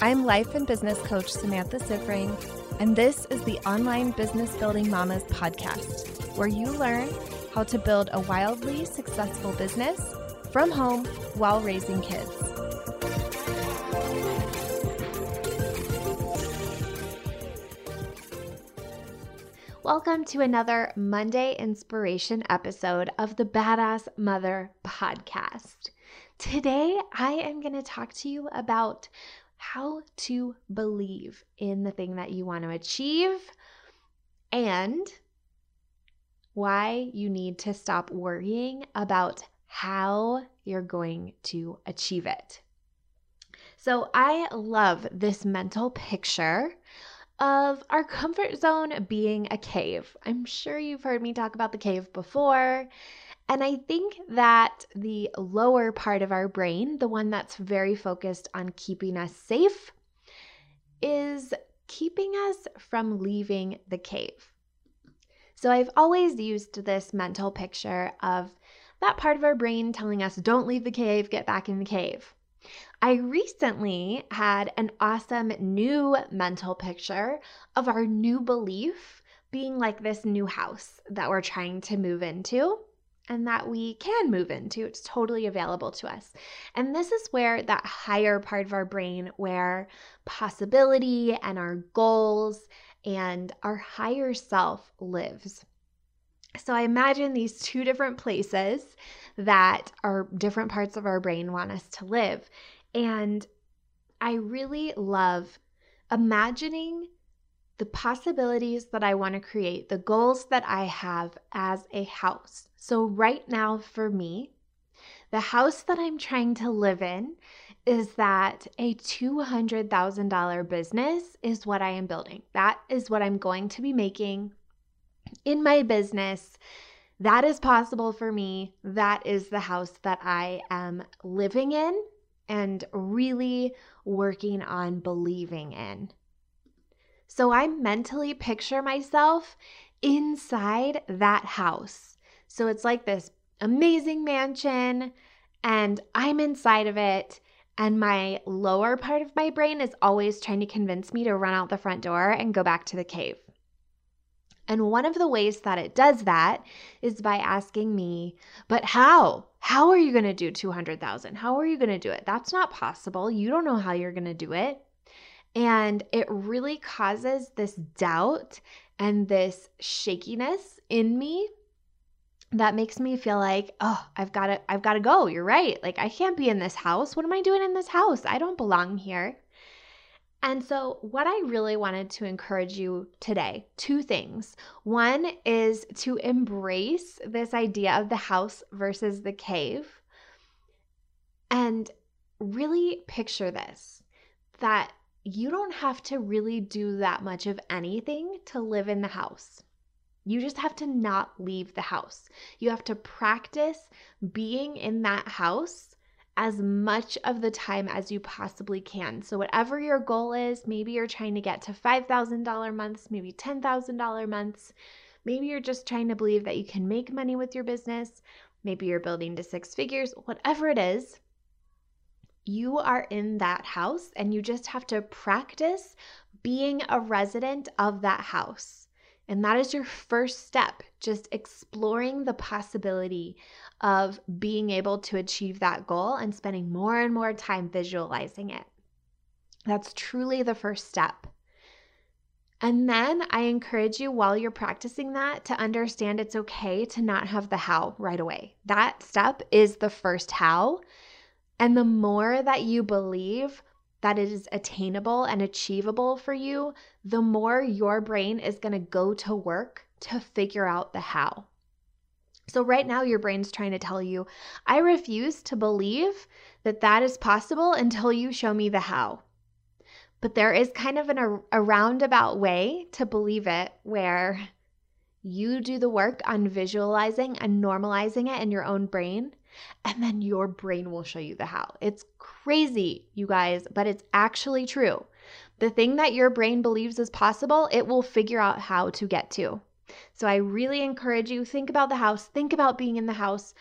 I'm life and business coach Samantha Siffring, and this is the Online Business Building Mamas podcast, where you learn how to build a wildly successful business from home while raising kids. Welcome to another Monday inspiration episode of the Badass Mother podcast. Today, I am going to talk to you about how to believe in the thing that you want to achieve and why you need to stop worrying about how you're going to achieve it. So, I love this mental picture of our comfort zone being a cave. I'm sure you've heard me talk about the cave before. And I think that the lower part of our brain, the one that's very focused on keeping us safe, is keeping us from leaving the cave. So I've always used this mental picture of that part of our brain telling us, don't leave the cave, get back in the cave. I recently had an awesome new mental picture of our new belief being like this new house that we're trying to move into and that we can move into. It's totally available to us. And this is where that higher part of our brain, where possibility and our goals and our higher self lives. So I imagine these two different places that our different parts of our brain want us to live. And I really love imagining the possibilities that I want to create, the goals that I have as a house. So, right now, for me, the house that I'm trying to live in is that a $200,000 business is what I am building. That is what I'm going to be making in my business. That is possible for me. That is the house that I am living in and really working on believing in. So I mentally picture myself inside that house. So it's like this amazing mansion, and I'm inside of it. And my lower part of my brain is always trying to convince me to run out the front door and go back to the cave. And one of the ways that it does that is by asking me, but how? How are you going to do 200,000? How are you going to do it? That's not possible. You don't know how you're going to do it. And it really causes this doubt and this shakiness in me that makes me feel like, oh, I've got to I've got to go. You're right. Like I can't be in this house. What am I doing in this house? I don't belong here. And so, what I really wanted to encourage you today two things. One is to embrace this idea of the house versus the cave and really picture this that you don't have to really do that much of anything to live in the house. You just have to not leave the house. You have to practice being in that house as much of the time as you possibly can. So, whatever your goal is, maybe you're trying to get to $5,000 months, maybe $10,000 months. Maybe you're just trying to believe that you can make money with your business. Maybe you're building to six figures, whatever it is, you are in that house and you just have to practice being a resident of that house. And that is your first step, just exploring the possibility of being able to achieve that goal and spending more and more time visualizing it. That's truly the first step. And then I encourage you while you're practicing that to understand it's okay to not have the how right away. That step is the first how. And the more that you believe that it is attainable and achievable for you, the more your brain is going to go to work to figure out the how. So, right now, your brain's trying to tell you, I refuse to believe that that is possible until you show me the how. But there is kind of an, a, a roundabout way to believe it where you do the work on visualizing and normalizing it in your own brain and then your brain will show you the how. It's crazy, you guys, but it's actually true. The thing that your brain believes is possible, it will figure out how to get to. So I really encourage you think about the house, think about being in the house,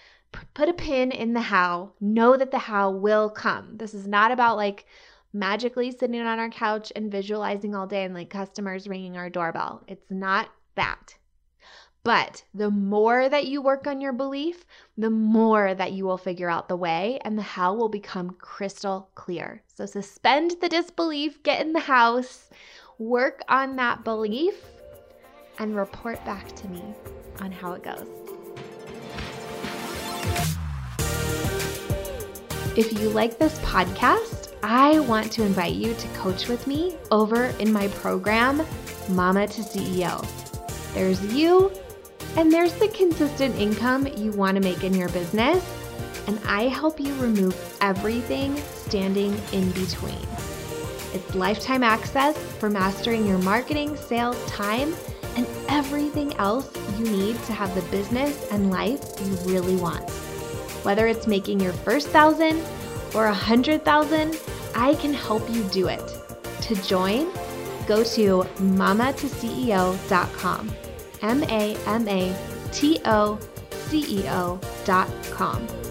put a pin in the how, know that the how will come. This is not about like magically sitting on our couch and visualizing all day and like customers ringing our doorbell. It's not that. But the more that you work on your belief, the more that you will figure out the way and the how will become crystal clear. So suspend the disbelief, get in the house, work on that belief, and report back to me on how it goes. If you like this podcast, I want to invite you to coach with me over in my program, Mama to CEO. There's you, and there's the consistent income you want to make in your business, and I help you remove everything standing in between. It's lifetime access for mastering your marketing, sales, time, and everything else you need to have the business and life you really want. Whether it's making your first thousand or a hundred thousand, I can help you do it. To join, go to mamatoceo.com. M A M A T O C E O.com.